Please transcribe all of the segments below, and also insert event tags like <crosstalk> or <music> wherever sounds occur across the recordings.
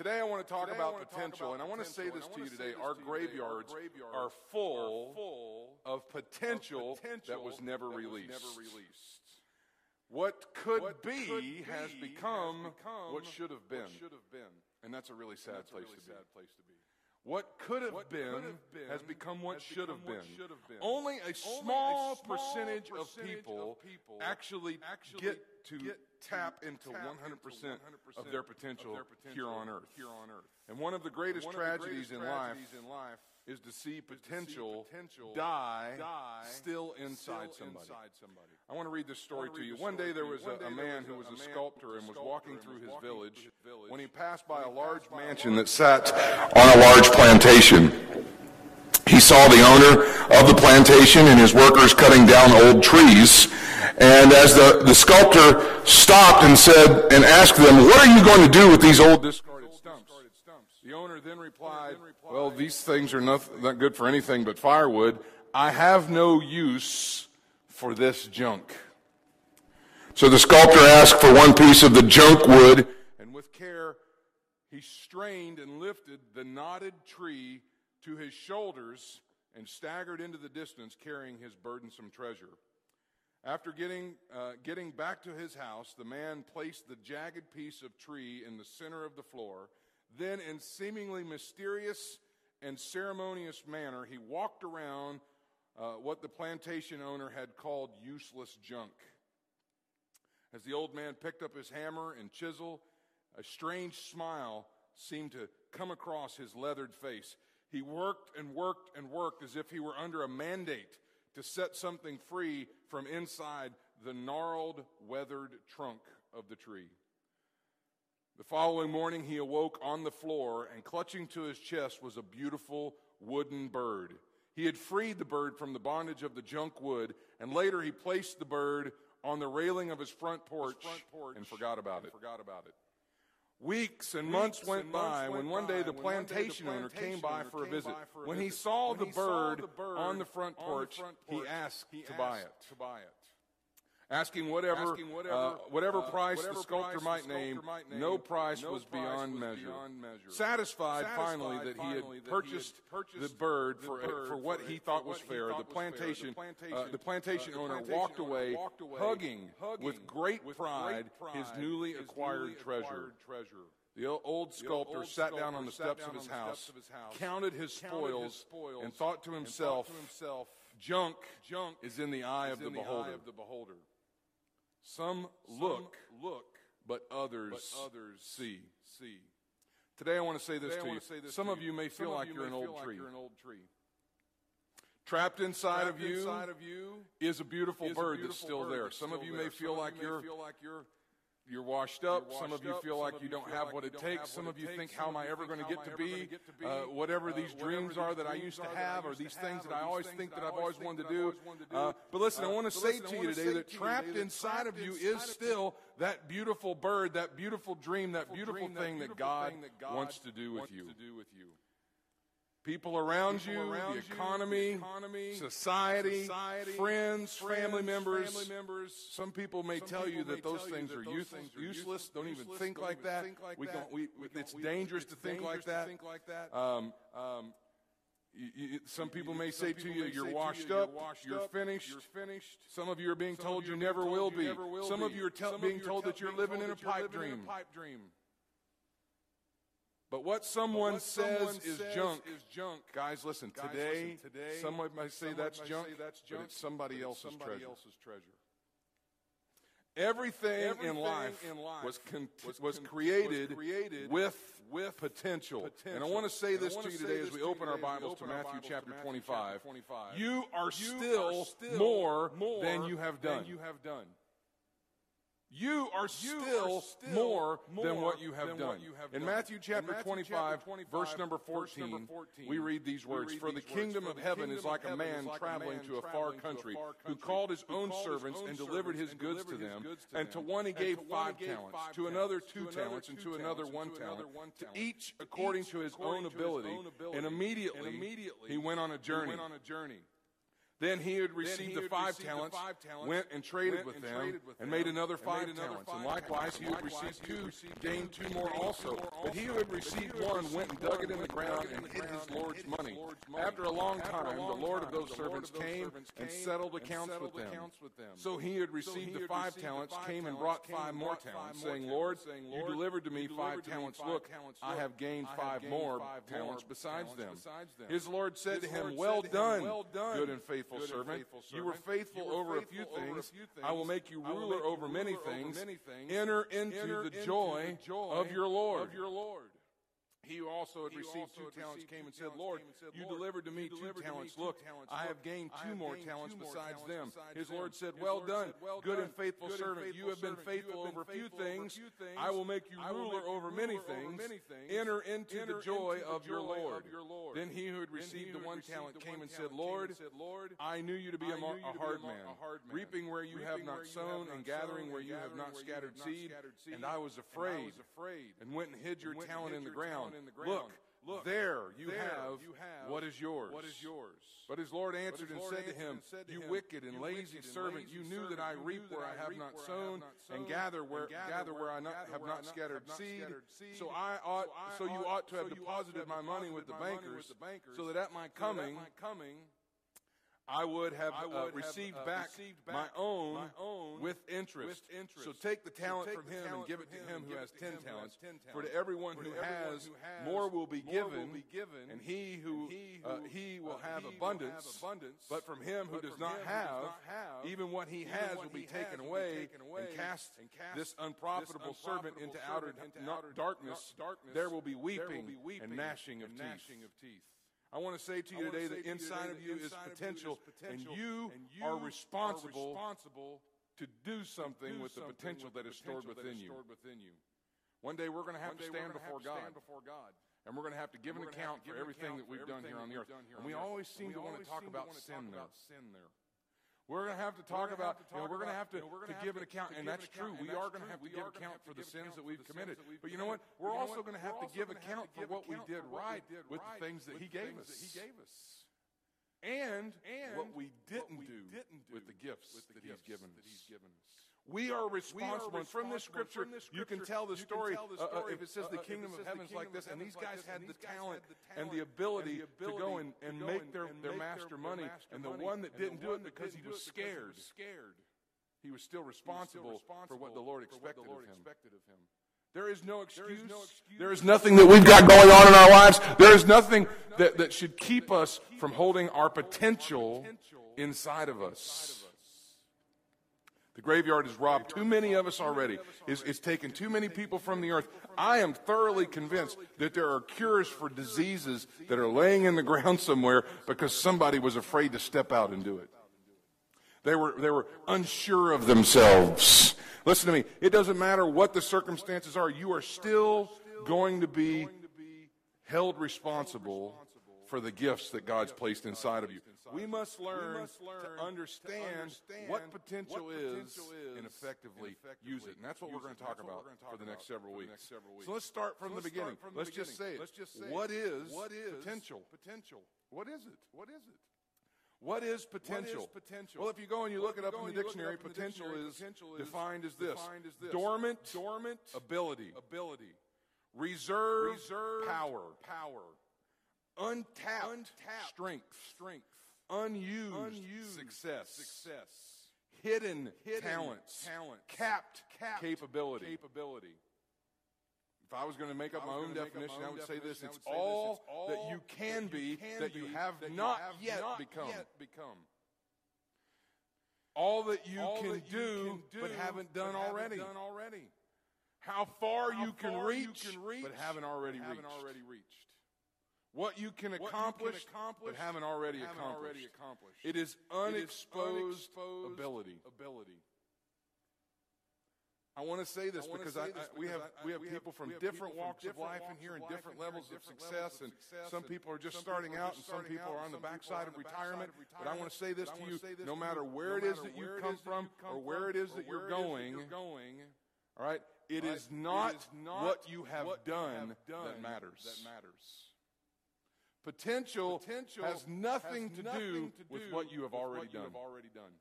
Today, I want to talk Today about wanna talk potential, about and I want to say this to you today. Our to you today. Our graveyards graveyards are full are full of potential, potential that was never that was released. never released. What could What be could has become has become what should have been. What should have been. And that's a really sad a place really to be. sad place to be. What could have What been, could have been has become what has should have become been. what should have been. Only a Only a small, small percentage, of, people of people actually, actually get to get tap into 100%, into of their potential, of their potential here on earth. here on earth. And one of the greatest One of the tragedies, in, life in life is to see potential, die, still inside somebody. I want to read this story to you. One day there was a, a man who was a sculptor and was walking through his village through his village. when he passed by a large passed by a mansion that sat on a large plantation. He saw the owner of the plantation and his workers cutting down old trees. And as the, the sculptor stopped and said, and asked them, what are you going to do with these old discarded stumps? The owner then replied, well, these things are not, not good for anything but firewood. I have no use for this junk. So the sculptor asked for one piece of the junk wood, and with care, he strained and lifted the knotted tree to his shoulders and staggered into the distance carrying his burdensome treasure. After getting, uh, getting back to his house, the man placed the jagged piece of tree in the center of the floor. Then, in seemingly mysterious and ceremonious manner, he walked around uh, what the plantation owner had called useless junk. As the old man picked up his hammer and chisel, a strange smile seemed to come across his leathered face. He worked and worked and worked as if he were under a mandate to set something free from inside the gnarled, weathered trunk of the tree. The following morning, he awoke on the floor, and clutching to his chest was a beautiful wooden bird. He had freed the bird from the bondage of the junk wood, and later he placed the bird on the railing of his front porch, front porch and forgot about and it. Forgot about it. Weeks and months went and months by went when one day the one day the plantation owner came by for a visit. for a When he saw When the he saw bird the bird on the front on the porch, he asked he to buy asked it. To buy it. Asking whatever, Asking whatever, uh, whatever uh, price whatever the sculptor, price might, the sculptor name, might name, no price no was, price beyond, was measure. beyond measure. Satisfied, Satisfied finally that he finally had that he had purchased, the bird the for, bird for what for- he for thought what was he fair, thought the was fair, the plantation, uh, the plantation uh, owner plantation walked owner away, walked away, hugging, hugging with great with pride, great his newly his acquired newly treasure. treasure. The old sculptor old sat down on the steps of his the house, of his house, counted his spoils, and thought to himself, thought to himself, junk, junk is in the eye of the the beholder. eye of the beholder. Some Some look, look, but others, but others see. see. Today I want to say this Today to you. this Some to of you. may feel like you you're may an feel old like tree. You're an old tree. Trapped inside Trapped of you inside of you is a beautiful is a bird beautiful that's still bird there. that's Some of you there. may feel like you may you're feel like you're you're washed up. You're Some of you feel like you don't feel have like what you it don't takes. have Some what of it you takes. think, Some how of am I you ever think, going to how get am to I ever be gonna get to be? uh, whatever Uh, these dreams are that I used to I have, or these things that I always think that I've always wanted to do. always wanted to do. Uh, But listen, I Uh, want to say to you today that trapped inside of you is still that beautiful bird, that beautiful dream, that beautiful thing that God thing that God wants to do with you. to do with you. People around People you, around the you, economy, the economy, society, society, friends, friends, family members. family members. Some people may Some tell you that those things that are those things are useless. useless, Don't even think don't like even that. think like we that. don't. We, We it's dangerous to think like that. think like that. Um, um, you- you- some people may Some say to you, "You're say to washed you, up. you're washed You're up, finished." You're finished. Some of you are being Some told you never will be. Some of you are being you told that you're living in a pipe living in a dream. But what someone what says someone is says junk. is junk. Guys, listen. Guys, today, listen, today, someone might say someone that's might junk, say that's but it's somebody but else's somebody treasure. else's treasure. Everything, in life, in life was, con- was was, created was created with, with potential. potential. And I want to say And this wanna you today as we open our today as we Bibles to open Matthew Bibles to chapter Matthew 25. chapter 25. You are You still, are still more, more than you have done. you have done. You are You still, are still more, than what you have done. what you have In done. Matthew chapter, In Matthew 25, chapter 25, verse number verse 14, number 14, we read these words read For the these words, kingdom "For of heaven kingdom is like a man like traveling to a far traveling to a country far who called his who own servants and delivered his goods to them. And to one he gave to one he five talents, to another two talents, and to another one and to another talent, to each according to his own ability. And immediately he went on a he journey. went on a journey. Then he who had received, the, five talents, went and traded, with, them, and made another five talents. and likewise, he who had received two gained two more also. But he who had received one went and dug it in the ground and hid his Lord's money. After a long time, the Lord of those servants came and settled accounts with them. So he who had received the five talents came and brought five more talents, saying, Lord, you delivered to me five talents. Look, I have gained five more talents besides them. His Lord said to him, Well done, good and faithful faithful, servant. faithful servant. You were faithful, you were over, faithful a over, a few things. I will make you ruler, make over, many many things. Enter into, Enter the, into joy the joy of your Lord. Of your Lord. He who also had received two talents came and said, Lord, you delivered to me two talents. Look, I have gained two more talents besides them. His Lord said, Well done, good and faithful servant. You have been faithful over few things. I will make you ruler over many things. Enter into the joy of your Lord. Then he who had received the one talent came and said, Lord, I knew you to be a hard man, reaping where you have not sown and gathering where you have not scattered seed. And I was afraid and went and hid your talent in the ground in the ground. Look, look, there you, there have, you have what is yours. What is yours? But his Lord answered, his Lord and, said him, and, said to him, You wicked and, you lazy, wicked servant, and lazy you knew that I reap where I have not sown, and gather where gather where I not, have not scattered seed. So I ought so, I so you ought to have deposited my money with the bankers, so that at my coming I would have, I uh, would uh, received, have back received, back my own, my own with, interest. with, interest. So take the talent so take from the him talent and give it to him who has ten talents. For to everyone, who, has, more will be, more given, will be given, and he who and he, uh, who, uh, he will, uh, have, he abundance. will have abundance. But from him who, does, from not him have, who does, not have, even what he even has, what will, be has be taken away and cast, and cast this unprofitable servant into outer darkness. There will be weeping and gnashing of teeth. I want to say to you today that inside of you, inside is, potential, you is potential, and you, and you are, responsible responsible, to do something with the potential, with that, is that is stored within you. One day we're going to have, to stand, before have to stand before God. And we're going to have to give an account for everything that we've done here on the earth. And we always seem to want to talk about sin there. We're going to have to talk about, we're going to have to, give an account. And that's true. We are going to have to give account for the sins that we've committed. But you know what? We're also going to have to give account for what we did right with the things that He gave us. And, and what we didn't do with the gifts that He's given us. We are responsible. We are responsible. From, this scripture, from this scripture, you can tell the story, tell the uh, uh, story uh, uh, if it says the kingdom of heaven is like this, and these guys had the talent and the ability to go and, and make their, their master money, and the one that didn't do it because he was scared, he was still responsible for what the Lord expected of him. There is no excuse. There is, no excuse. There is nothing that we've got going on in our lives. There is nothing that, that should keep us from holding our potential inside of us. The graveyard has robbed too many of us already. It's, it's taken too many people from the earth. I am thoroughly convinced that there are cures for diseases that are laying in the <laughs> ground somewhere because somebody was afraid to step out and do it. They were, they were unsure of themselves. Listen to me. It doesn't matter what the circumstances are, you are still going to be held responsible for the gifts that God's placed inside of you. We must learn, to, understand what potential, is, and effectively, use it. And that's what we're going to talk about for the next several weeks. So let's start from the beginning. let's just say it. What is, what is potential? Potential. What is it? What is it? What is potential? What is potential? Well, if you go and you look it up in the dictionary, potential, is defined as this: defined as this. dormant, dormant ability, ability, reserve, reserve power, power, untapped, untapped strength, strength, unused, unused success, success, hidden, hidden talents, talent, capped, capped capability. capability. If I was going to make up my own definition, I would say this: it's, all, that you can be, that, you have that not, you have yet, not become. yet become. All that you, all can, do, can, do, but haven't done but already. Haven't done already. How far, How you, far can reach, you can reach, but haven't already. Haven't already reached what you can accomplish, you can accomplish but haven't already, haven't accomplished. already accomplished. It is unexposed, it is unexposed ability. ability. I want to say this I because, say I, this I, we, have, we have people from have different walks different of life in here and different levels of success. And some people are just starting out, and some people are on the backside of retirement. But I want to say this to you: no matter where it is that you come from, or where it is that you're going, all right, it is not what you have done that matters. That matters. Potential, Potential has nothing, has to, nothing do to with what you have already you done. have already done.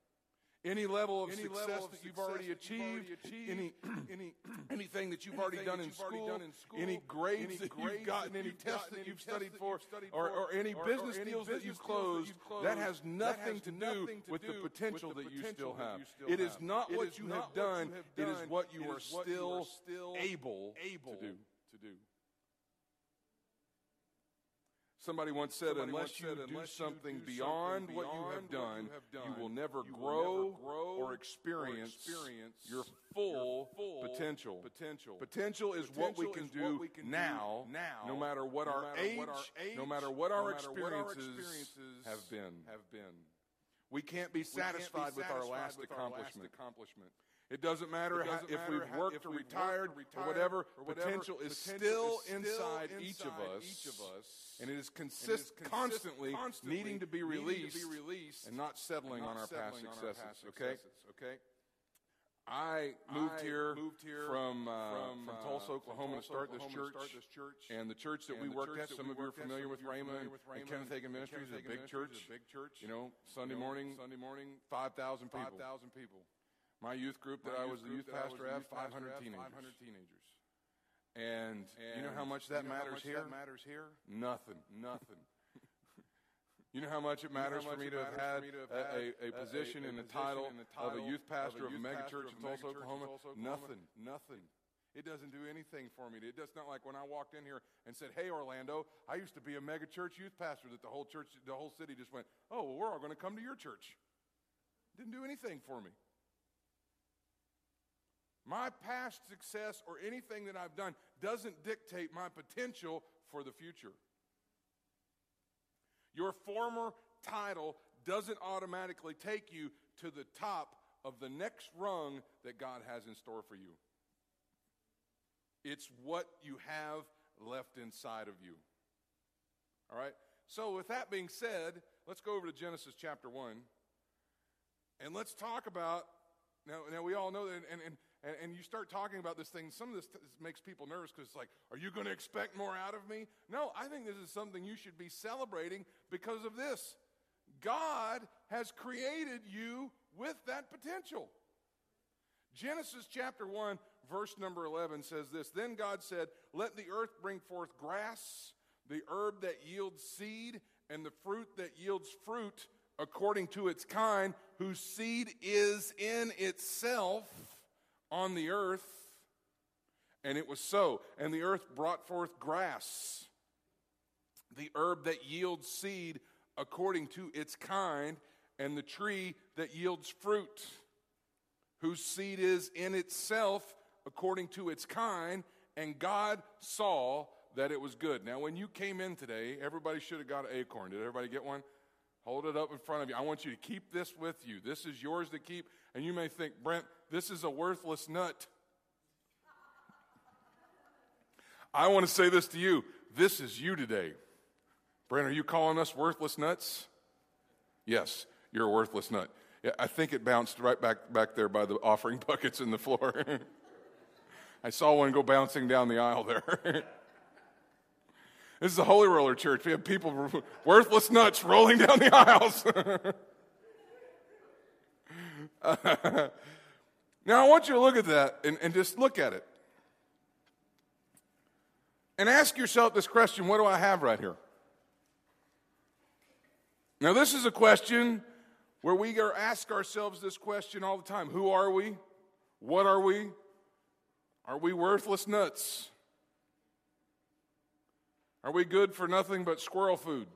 Any level of Any success level of that you've success already that you've already achieved, any, <clears throat> <clears throat> any anything that you've already done that you've already school, done in school, any grades any that grades you've gotten, any tests that you've studied for, or, or any or- or business any deals that you've closed, that has nothing to do with the potential that you still have. It is not what you have done, it is what you are still are still able able to do. to do. Somebody once said, Somebody unless once you said, do unless you something do beyond what you beyond have what you done, you will never you will grow never grow or or experience experience your full, full potential. potential. Potential is what we can is what do we can do now, now, no matter what, no our, matter age, what our no matter what our what our experiences experiences have been. have been. We can't be We can't be satisfied with our last with our last accomplishment. It doesn't matter It doesn't if matter we've worked if or we've retired or or retired whatever, or whatever, potential is potential still is still inside each of us. each of us. And it is, And it consist, constantly, constantly needing to be needing to released, be released and not settling and on our not past settling on our successes. past okay? successes, okay? I moved I here, moved here from, uh, from, from uh, Tulsa, Oklahoma, Tulsa, to start this Oklahoma to church. start this church. And the church that we worked at, some we of you are familiar with Rhema, and Rhema, Kenneth Hagin and Ministries, Kenneth a Hagin big Ministries, church. a big church. You know, Sunday morning, Sunday morning, 5,000 people. 5,000 people. My youth group that I was the youth that I was pastor pastor 500 teenagers. 500 teenagers. And, you know how much that you know matters much here? That matters here. Nothing. Nothing. <laughs> You know how much it know matters for much me it to have matters had for me to have a, had a, a a- position in the title of a title youth of a pastor of a youth pastor of in a mega Tulsa, in. Tulsa, Oklahoma. Nothing. Nothing. It doesn't do anything for me. It does not like when I walked in here and said, "Hey, Orlando, I used to be a megachurch youth pastor." That the whole church, the whole city just went, "Oh, well, we're all going to come to your church." Didn't do anything for me. My past success or anything that I've done doesn't dictate my potential for the future. Your former title doesn't automatically take you to the top of the next rung that God has in store for you. It's what you have left inside of you. All right? So, with that being said, let's go over to Genesis chapter 1. And let's talk about now, now we all know that, and, and, and, and you start talking about this thing, some of this t- makes people nervous because it's like, are you going to expect more out of me? No, I think this is something you should be celebrating because of this. God has created you with that potential. Genesis chapter 1, verse number 11 says this Then God said, Let the earth bring forth grass, the herb that yields seed, and the fruit that yields fruit according to its kind, whose seed is in itself on the earth. And it was so. And the earth brought forth grass, the herb that yields seed according to its kind, and the tree that yields fruit, whose seed is in itself according to its kind. And God saw that it was good. Now, when you came in today, everybody should have got an acorn. Did everybody get one? Hold it up in front of you. I want you to keep this with you. This is yours to keep. And you may think, Brent, this is a worthless nut. I want to say this to you. This is you today. Brent, are you calling us worthless nuts? Yes, you're a worthless nut. Yeah, I think it bounced right back, back there by the offering <laughs> buckets in the floor. <laughs> I saw one go bouncing down the aisle there. <laughs> this is a holy roller church. We have people, worthless nuts, rolling down the aisles. <laughs> now, I want you to look at that and, and just look at it. And ask yourself this question what do I have right here? Now, this is a question where we ask ourselves this question all the time Who are we? What are we? Are we worthless nuts? Are we good for nothing but squirrel food?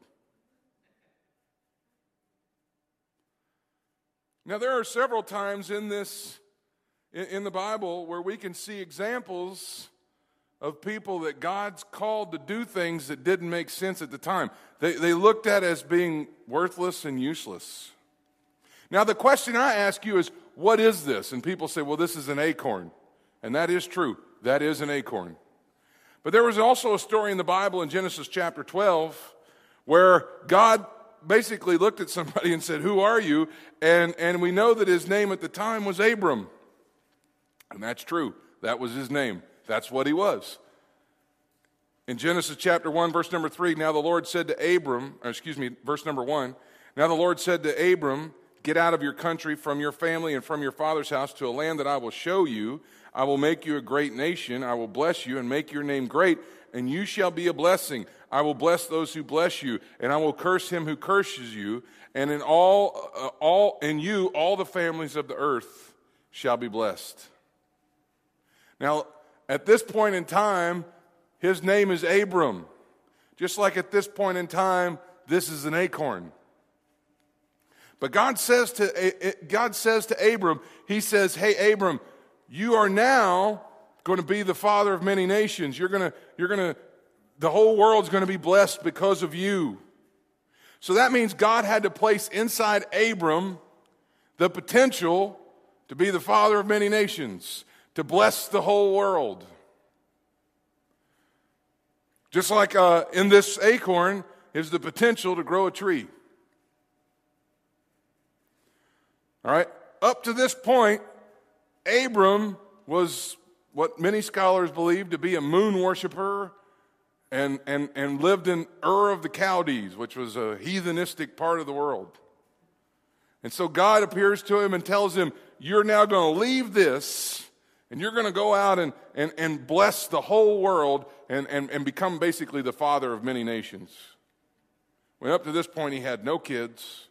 Now, there are several times in this, in, the Bible, where we can see examples of people that God's called to do things that didn't make sense at the time. They, they looked at as being worthless and useless. Now, the question I ask you is, what is this? And people say, well, this is an acorn. And that is true. That is an acorn. But there was also a story in the Bible in Genesis chapter 12 where God basically looked at somebody and said, Who are you? And, and we know that his name at the time was Abram. And that's true. That was his name. That's what he was. In Genesis chapter 1, verse number 3, now the Lord said to Abram, or excuse me, verse number 1, now the Lord said to Abram, Get out of your country, from your family, and from your father's house to a land that I will show you. I will make you a great nation. I will bless you and make your name great, and you shall be a blessing. I will bless those who bless you, and I will curse him who curses you. And in all, uh, all in you, all the families of the earth shall be blessed. Now, at this point in time, his name is Abram. Just like at this point in time, this is an acorn. But God says to, God says to Abram, He says, Hey, Abram, you are now going to be the father of many nations. You're going to, you're going to, the whole world's going to be blessed because of you. So that means God had to place inside Abram the potential to be the father of many nations, to bless the whole world. Just like uh, in this acorn is the potential to grow a tree. All right? Up to this point, Abram was what many scholars believe to be a moon worshiper and, and, and lived in Ur of the Chaldees, which was a heathenistic part of the world. And so God appears to him and tells him, You're now going to leave this and you're going to go out and, and, and bless the whole world and, and, and become basically the father of many nations. When up to this point he had no kids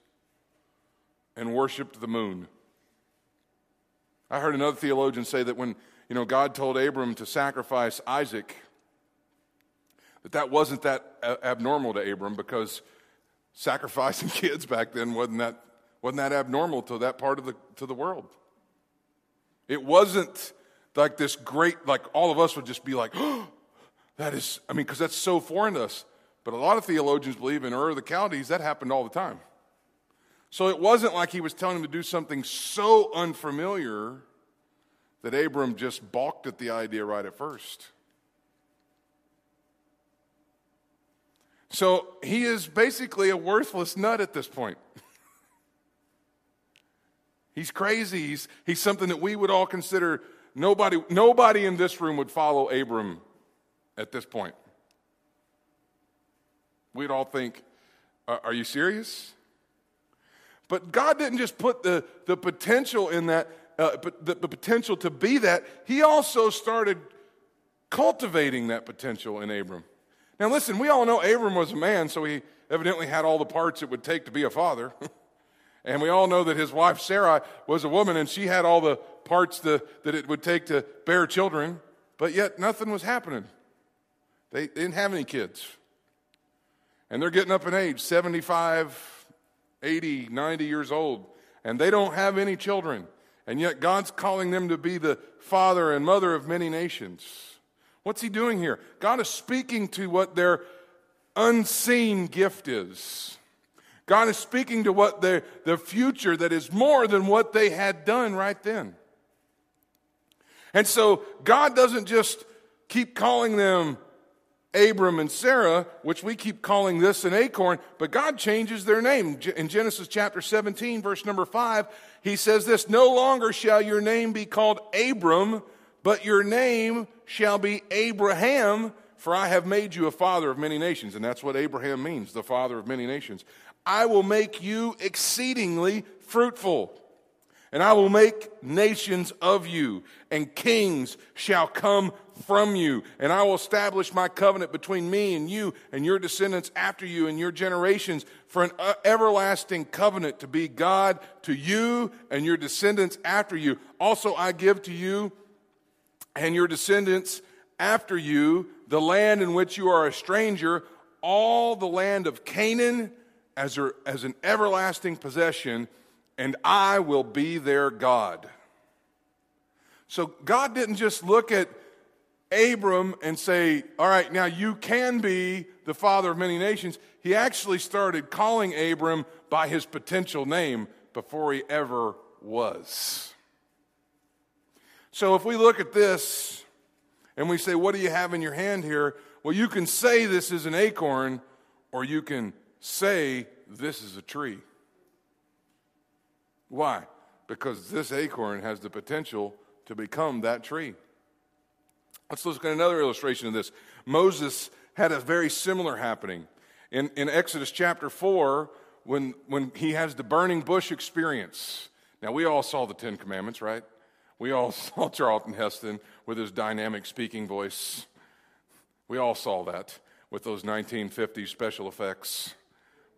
and worshiped the moon. I heard another theologian say that when you know God told Abram to sacrifice Isaac, that that wasn't that abnormal to Abram because sacrificing <laughs> kids back then wasn't that wasn't that abnormal to that part of the to the world. It wasn't like this great like all of us would just be like, oh, <gasps> that is I mean because that's so foreign to us. But a lot of theologians believe in Ur of the Chaldees that happened all the time. So it wasn't like he was telling him to do something so unfamiliar that Abram just balked at the idea right at first. So he is basically a worthless nut at this point. <laughs> he's crazy. He's, he's something that we would all consider nobody, nobody in this room would follow Abram at this point. We'd all think, Are you serious? But God didn't just put the, the potential in that, uh, but the, the potential to be that. He also started cultivating that potential in Abram. Now, listen, we all know Abram was a man, so he evidently had all the parts it would take to be a father. <laughs> and we all know that his wife Sarai was a woman, and she had all the parts the, that it would take to bear children, but yet nothing was happening. They, they didn't have any kids. And they're getting up in age 75, 80, 90 years old, and they don't have any children. And yet God's calling them to be the father and mother of many nations. What's he doing here? God is speaking to what their unseen gift is. God is speaking to what their the future that is more than what they had done right then. And so God doesn't just keep calling them Abram and Sarah, which we keep calling this an acorn, but God changes their name. In Genesis chapter 17, verse number 5, he says this No longer shall your name be called Abram, but your name shall be Abraham, for I have made you a father of many nations. And that's what Abraham means, the father of many nations. I will make you exceedingly fruitful. And I will make nations of you, and kings shall come from you. And I will establish my covenant between me and you and your descendants after you and your generations for an uh, everlasting covenant to be God to you and your descendants after you. Also, I give to you and your descendants after you the land in which you are a stranger, all the land of Canaan as, a, as an everlasting possession and I will be their God. So God didn't just look at Abram and say, All right, now you can be the father of many nations. He actually started calling Abram by his potential name before he ever was. So if we look at this and we say, What do you have in your hand here? Well, you can say this is an acorn, or you can say this is a tree. Why? Because this acorn has the potential to become that tree. Let's look at another illustration of this. Moses had a very similar happening. In, in Exodus chapter 4, when, when he has the burning bush experience. Now, we all saw the Ten Commandments, right? We all <laughs> saw Charlton Heston with his dynamic speaking voice. We all saw that with those 1950s special effects.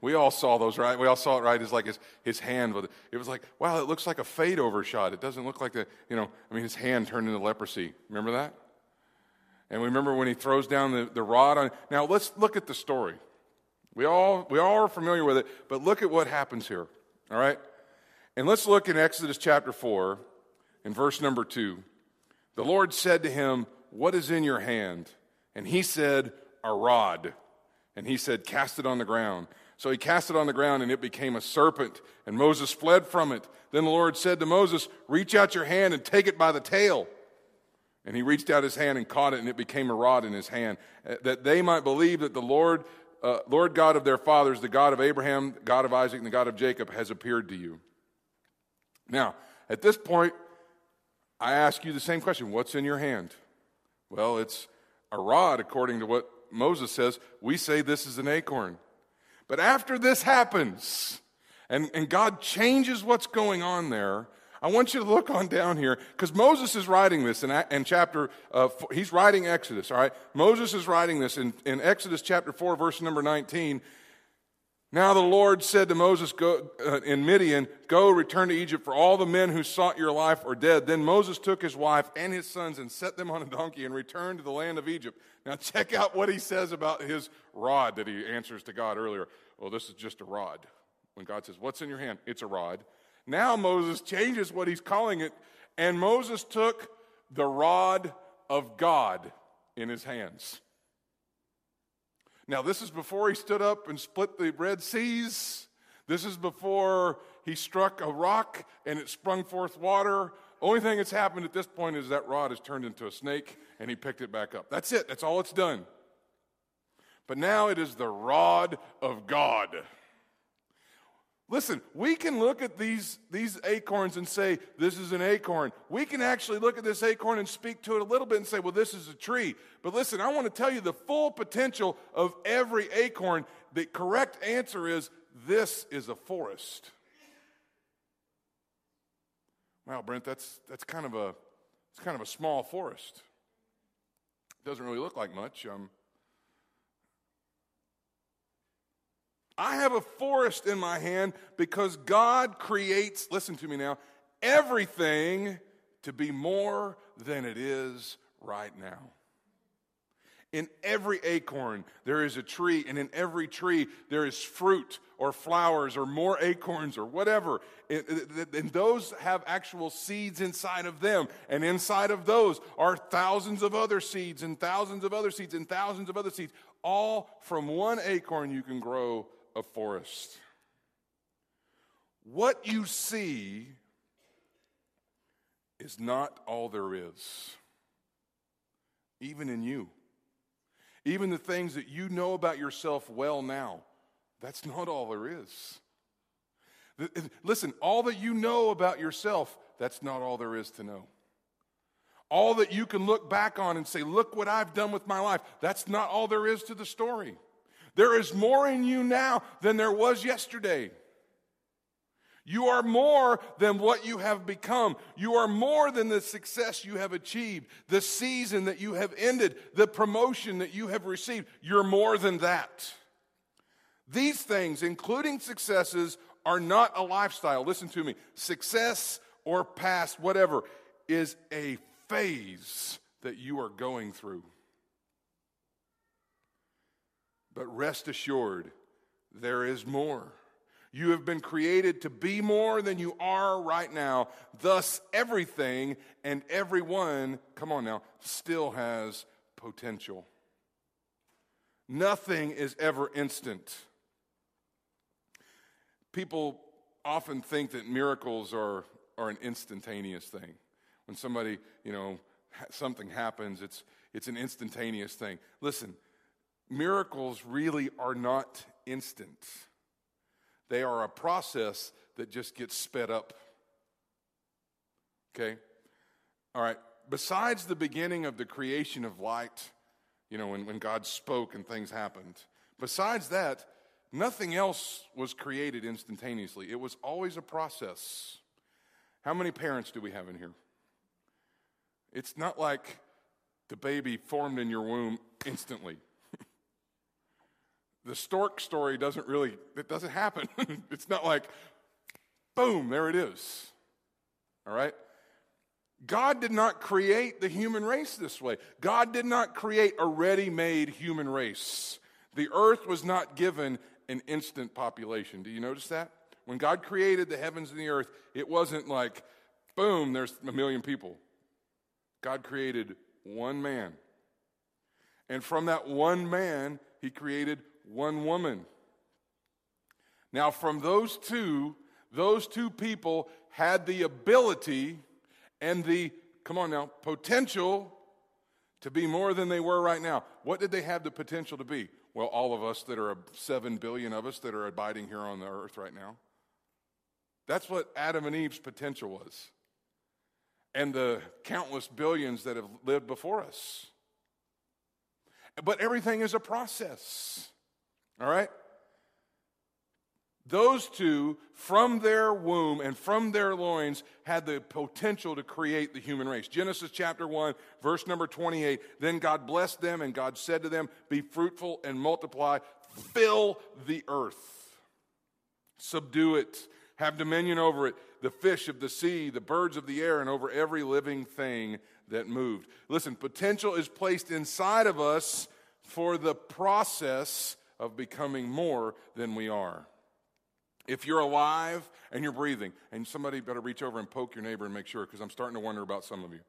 We all saw those, right? We all saw it, right? It's like his, his hand. With, it was like, wow, it looks like a fade over shot. It doesn't look like the, you know, I mean, his hand turned into leprosy. Remember that? And we remember when he throws down the, the rod on. Now, let's look at the story. We all, we all are familiar with it, but look at what happens here, all right? And let's look in Exodus chapter 4, in verse number 2. The Lord said to him, What is in your hand? And he said, A rod. And he said, Cast it on the ground. So he cast it on the ground, and it became a serpent, and Moses fled from it. Then the Lord said to Moses, Reach out your hand and take it by the tail. And he reached out his hand and caught it, and it became a rod in his hand, uh, that they might believe that the Lord uh, Lord God of their fathers, the God of Abraham, God of Isaac, and the God of Jacob, has appeared to you. Now, at this point, I ask you the same question What's in your hand? Well, it's a rod, according to what Moses says. We say this is an acorn. But after this happens, and, and God changes what's going on there, I want you to look on down here because Moses is writing this in, in chapter, uh, he's writing Exodus, all right? Moses is writing this in, in Exodus chapter 4, verse number 19. Now the Lord said to Moses go, uh, in Midian, Go, return to Egypt, for all the men who sought your life are dead. Then Moses took his wife and his sons and set them on a donkey and returned to the land of Egypt. Now check out what he says about his rod that he answers to God earlier. Well, this is just a rod. When God says, What's in your hand? It's a rod. Now Moses changes what he's calling it, and Moses took the rod of God in his hands. Now, this is before he stood up and split the Red Seas. This is before he struck a rock and it sprung forth water. Only thing that's happened at this point is that rod has turned into a snake and he picked it back up. That's it, that's all it's done. But now it is the rod of God. Listen, we can look at these, these acorns and say, this is an acorn. We can actually look at this acorn and speak to it a little bit and say, well, this is a tree. But listen, I want to tell you the full potential of every acorn. The correct answer is, this is a forest. Wow, Brent, that's, that's kind of a, it's kind of a small forest. It doesn't really look like much. Um, I have a forest in my hand because God creates, listen to me now, everything to be more than it is right now. In every acorn, there is a tree, and in every tree, there is fruit or flowers or more acorns or whatever. And those have actual seeds inside of them. And inside of those are thousands of other seeds and thousands of other seeds and thousands of other seeds. All from one acorn, you can grow a forest. What you see is not all there is, even in you. Even the things that you know about yourself well now, that's not all there is. Listen, all that you know about yourself, that's not all there is to know. All that you can look back on and say, look what I've done with my life, that's not all there is to the story. There is more in you now than there was yesterday. You are more than what you have become. You are more than the success you have achieved, the season that you have ended, the promotion that you have received. You're more than that. These things, including successes, are not a lifestyle. Listen to me. Success or past, whatever, is a phase that you are going through. But rest assured, there is more. You have been created to be more than you are right now. Thus, everything and everyone, come on now, still has potential. Nothing is ever instant. People often think that miracles are, are an instantaneous thing. When somebody, you know, something happens, it's, it's an instantaneous thing. Listen, miracles really are not instant, they are a process that just gets sped up. Okay? All right. Besides the beginning of the creation of light, you know, when, when God spoke and things happened. Besides that, nothing else was created instantaneously. It was always a process. How many parents do we have in here? It's not like the baby formed in your womb instantly. The stork story doesn't really, it doesn't happen. <laughs> it's not like, boom, there it is. All right? God did not create the human race this way. God did not create a ready made human race. The earth was not given an instant population. Do you notice that? When God created the heavens and the earth, it wasn't like, boom, there's a million people. God created one man. And from that one man, he created one woman. Now, from those two, those two people had the ability and the, come on now, potential to be more than they were right now. What did they have the potential to be? Well, all of us that are, seven billion of us that are abiding here on the earth right now. That's what Adam and Eve's potential was. And the countless billions that have lived before us. But everything is a process. All right? Those two, from their womb and from their loins, had the potential to create the human race. Genesis chapter 1, verse number 28. Then God blessed them, and God said to them, Be fruitful and multiply, fill the earth, subdue it, have dominion over it, the fish of the sea, the birds of the air, and over every living thing that moved. Listen, potential is placed inside of us for the process of becoming more than we are. If you're alive and you're breathing, and somebody better reach over and poke your neighbor and make sure, because I'm starting to wonder about some of you.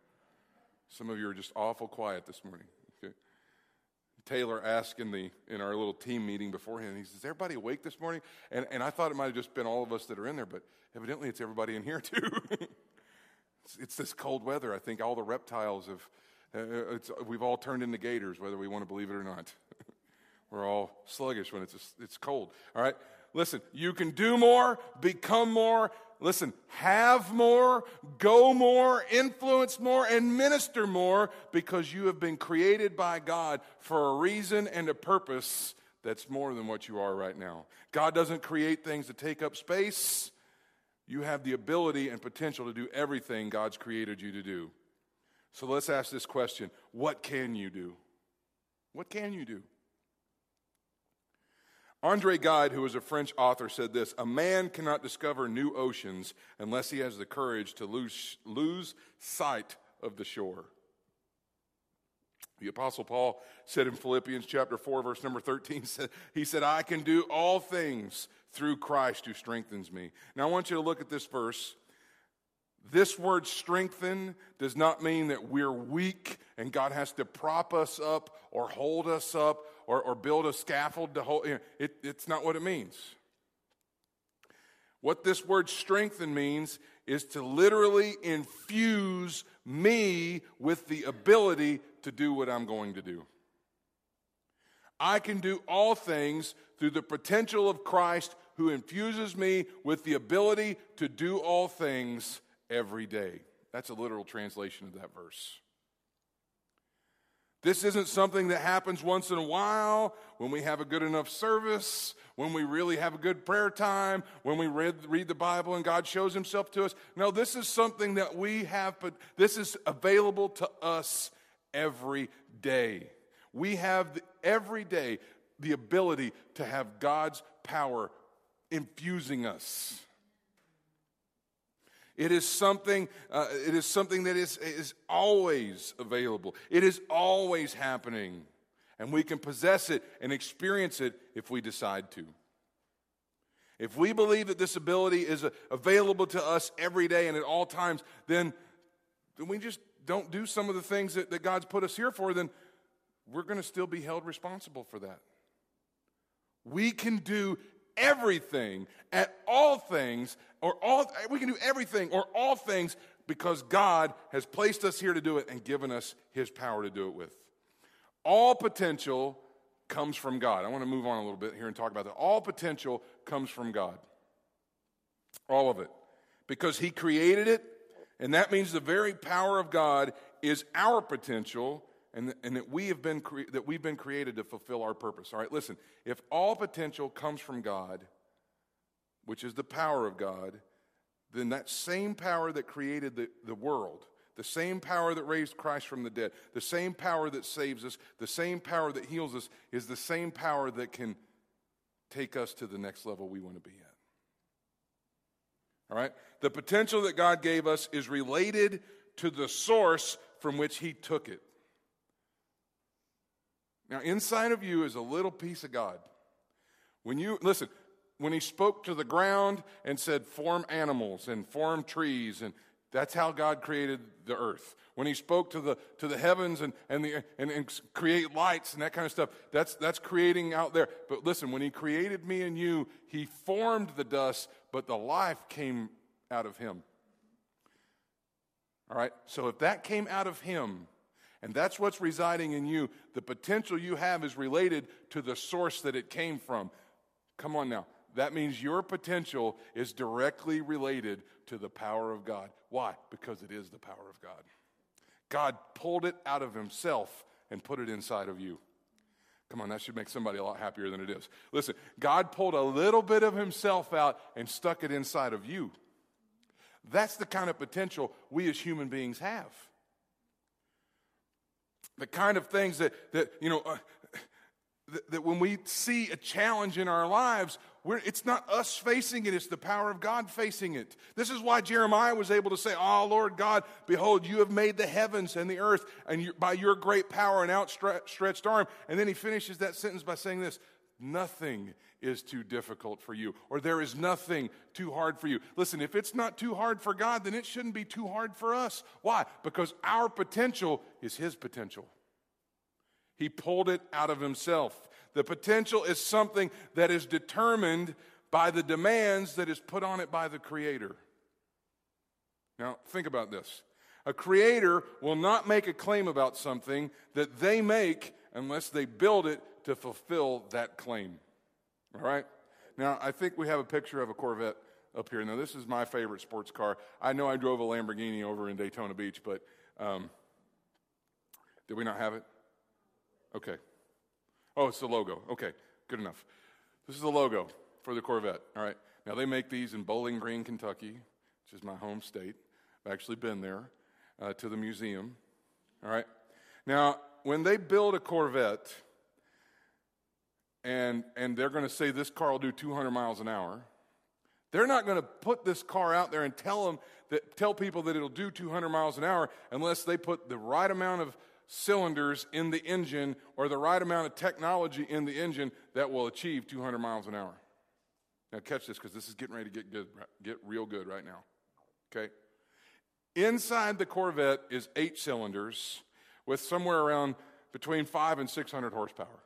Some of you are just awful quiet this morning. Okay. Taylor asked in, the, in our little team meeting beforehand, he says, Is everybody awake this morning? And, and I thought it might have just been all of us that are in there, but evidently it's everybody in here <laughs> too. it's, it's, this cold weather. I think all the reptiles have, uh, we've all turned into gators, whether we want to believe it or not. We're all sluggish when it's, it's cold. All right? Listen, you can do more, become more, listen, have more, go more, influence more, and minister more because you have been created by God for a reason and a purpose that's more than what you are right now. God doesn't create things to take up space. You have the ability and potential to do everything God's created you to do. So let's ask this question What can you do? What can you do? Andre Gide, who was a French author, said this A man cannot discover new oceans unless he has the courage to lose, lose sight of the shore. The Apostle Paul said in Philippians chapter 4, verse number 13, <laughs> he said, I can do all things through Christ who strengthens me. Now I want you to look at this verse. This word strengthen does not mean that we're weak and God has to prop us up or hold us up or, or build a scaffold to hold. You know, it, it's not what it means. What this word strengthen means is to literally infuse me with the ability to do what I'm going to do. I can do all things through the potential of Christ who infuses me with the ability to do all things every day. That's a literal translation of that verse. This isn't something that happens once in a while when we have a good enough service, when we really have a good prayer time, when we read, read the Bible and God shows himself to us. No, this is something that we have, but this is available to us every day. We have the, every day the ability to have God's power infusing us. It is something, uh, it is something that is, is always available. It is always happening. And we can possess it and experience it if we decide to. If we believe that this ability is available to us every day and at all times, then, then we just don't do some of the things that, that God's put us here for, then we're going to still be held responsible for that. We can do everything at all things or all we can do everything or all things because God has placed us here to do it and given us his power to do it with. All potential comes from God. I want to move on a little bit here and talk about that. All potential comes from God. All of it. Because he created it, and that means the very power of God is our potential, and, and that, we have been cre- that we've been created to fulfill our purpose. All right, listen, if all potential comes from God, which is the power of God, then that same power that created the, the world, the same power that raised Christ from the dead, the same power that saves us, the same power that heals us, is the same power that can take us to the next level we want to be at. All right? The potential that God gave us is related to the source from which He took it. Now, inside of you is a little piece of God. When you, listen, when He spoke to the ground and said, form animals and form trees, and that's how God created the earth. When He spoke to the, to the heavens and, and, the, and, and create lights and that kind of stuff, that's, that's creating out there. But listen, when He created me and you, He formed the dust, but the life came out of Him. All right? So if that came out of Him, and that's what's residing in you, the potential you have is related to the source that it came from. Come on now. That means your potential is directly related to the power of God. Why? Because it is the power of God. God pulled it out of Himself and put it inside of you. Come on, that should make somebody a lot happier than it is. Listen, God pulled a little bit of Himself out and stuck it inside of you. That's the kind of potential we as human beings have. The kind of things that, that you know, uh, that, that, when we see a challenge in our lives, it's not us facing it, it's the power of God facing it. This is why Jeremiah was able to say, Oh, Lord God, behold, you have made the heavens and the earth and you, by your great power and outstretched arm. And then he finishes that sentence by saying this Nothing is too difficult for you, or there is nothing too hard for you. Listen, if it's not too hard for God, then it shouldn't be too hard for us. Why? Because our potential is His potential. He pulled it out of Himself. The potential is something that is determined by the demands that is put on it by the Creator. Now, think about this. A creator will not make a claim about something that they make unless they build it to fulfill that claim. All right? Now, I think we have a picture of a Corvette up here. Now, this is my favorite sports car. I know I drove a Lamborghini over in Daytona Beach, but um, did we not have it? Okay. Oh, it's the logo. Okay, good enough. This is the logo for the Corvette. All right. Now, they make these in Bowling Green, Kentucky, which is my home state. I've actually been there uh, to the museum. All right. Now, when they build a Corvette, and, and they're going to say this car will do 200 miles an hour. They're not going to put this car out there and tell them that tell people that it'll do 200 miles an hour unless they put the right amount of cylinders in the engine or the right amount of technology in the engine that will achieve 200 miles an hour. Now catch this because this is getting ready to get good, get real good right now. Okay. Inside the Corvette is eight cylinders with somewhere around between five and 600 horsepower.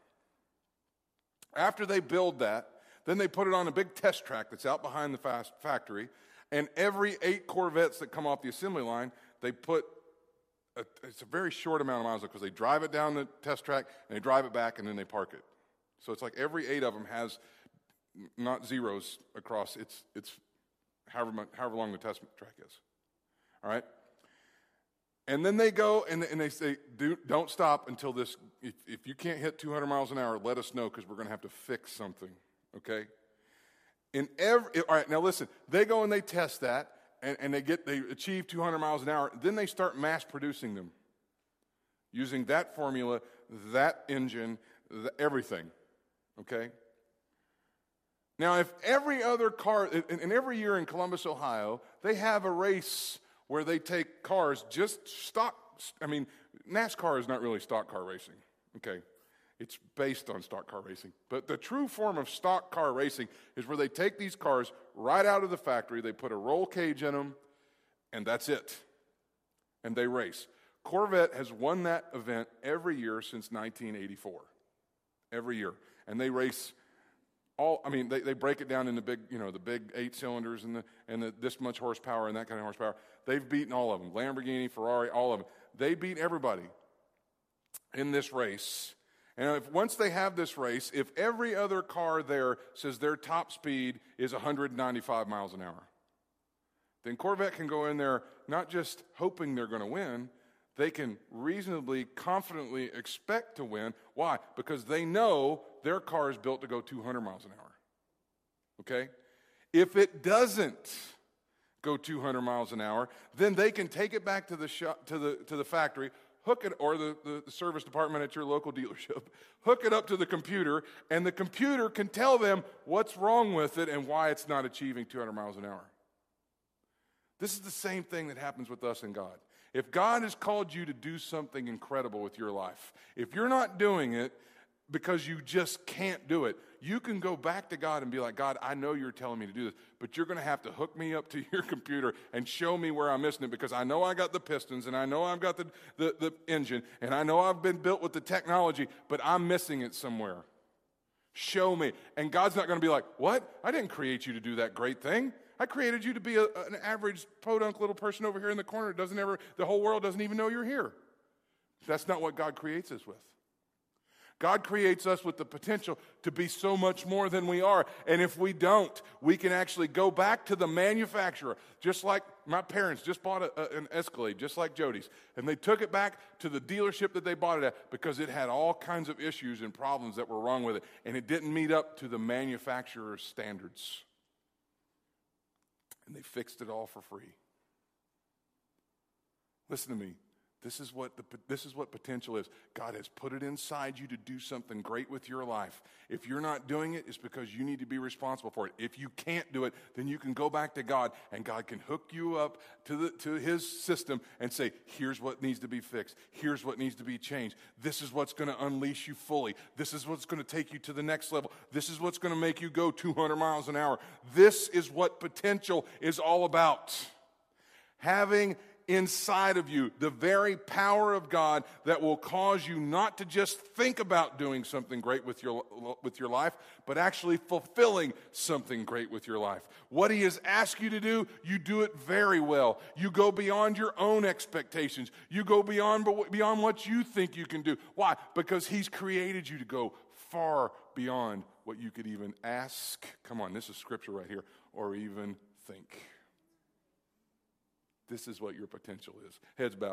After they build that, then they put it on a big test track that's out behind the factory. And every eight Corvettes that come off the assembly line, they put a, it's a very short amount of miles because they drive it down the test track and they drive it back and then they park it. So it's like every eight of them has not zeros across. It's it's however however long the test track is. All right. And then they go and, and they say, Do, not stop until this. If, if you can't hit 200 miles an hour, let us know because we're going to have to fix something. Okay? In every, all right, now listen, they go and they test that and, and they get, they achieve 200 miles an hour. Then they start mass producing them using that formula, that engine, the, everything. Okay? Now, if every other car, and every year in Columbus, Ohio, they have a race where they take cars, just stock. I mean, NASCAR is not really stock car racing, okay? It's based on stock car racing. But the true form of stock car racing is where they take these cars right out of the factory, they put a roll cage in them, and that's it. And they race. Corvette has won that event every year since 1984. Every year. And they race all i mean they, they break it down into big you know the big eight cylinders and the and the, this much horsepower and that kind of horsepower they've beaten all of them lamborghini ferrari all of them they beat everybody in this race and if once they have this race if every other car there says their top speed is 195 miles an hour then corvette can go in there not just hoping they're going to win they can reasonably, confidently expect to win. Why? Because they know their car is built to go 200 miles an hour. Okay? If it doesn't go 200 miles an hour, then they can take it back to the, shop, to the, to the factory, hook it, or the, the, the service department at your local <laughs> dealership, hook it up to the computer, and the computer can tell them what's wrong with it and why it's not achieving 200 miles an hour. This is the same thing that happens with us and God. If God has called you to do something incredible with your life, if you're not doing it because you just can't do it, you can go back to God and be like, God, I know you're telling me to do this, but you're going to have to hook me up to <laughs> your computer and show me where I'm missing it because I know I got the pistons and I know I've got the, the, the engine and I know I've been built with the technology, but I'm missing it somewhere. Show me. And God's not going to be like, What? I didn't create you to do that great thing. I created you to be a, an average podunk little person over here in the corner. Doesn't ever, the whole world doesn't even know you're here. That's not what God creates us with. God creates us with the potential to be so much more than we are. And if we don't, we can actually go back to the manufacturer, just like my parents just bought a, a, an Escalade, just like Jody's. And they took it back to the dealership that they bought it at because it had all kinds of issues and problems that were wrong with it. And it didn't meet up to the manufacturer's standards and they fixed it all for free. Listen to me. This is what the, this is what potential is. God has put it inside you to do something great with your life. If you're not doing it, it's because you need to be responsible for it. If you can't do it, then you can go back to God and God can hook you up to the to his system and say, "Here's what needs to be fixed. Here's what needs to be changed. This is what's going to unleash you fully. This is what's going to take you to the next level. This is what's going to make you go 200 miles an hour. This is what potential is all about." Having inside of you, the very power of God that will cause you not to just think about doing something great with your, with your life, but actually fulfilling something great with your life. What He has asked you to do, you do it very well. You go beyond your own expectations. You go beyond, beyond what you think you can do. Why? Because He's created you to go far beyond what you could even ask. Come on, this is scripture right here, or even think. This is what your potential is. Heads bowed.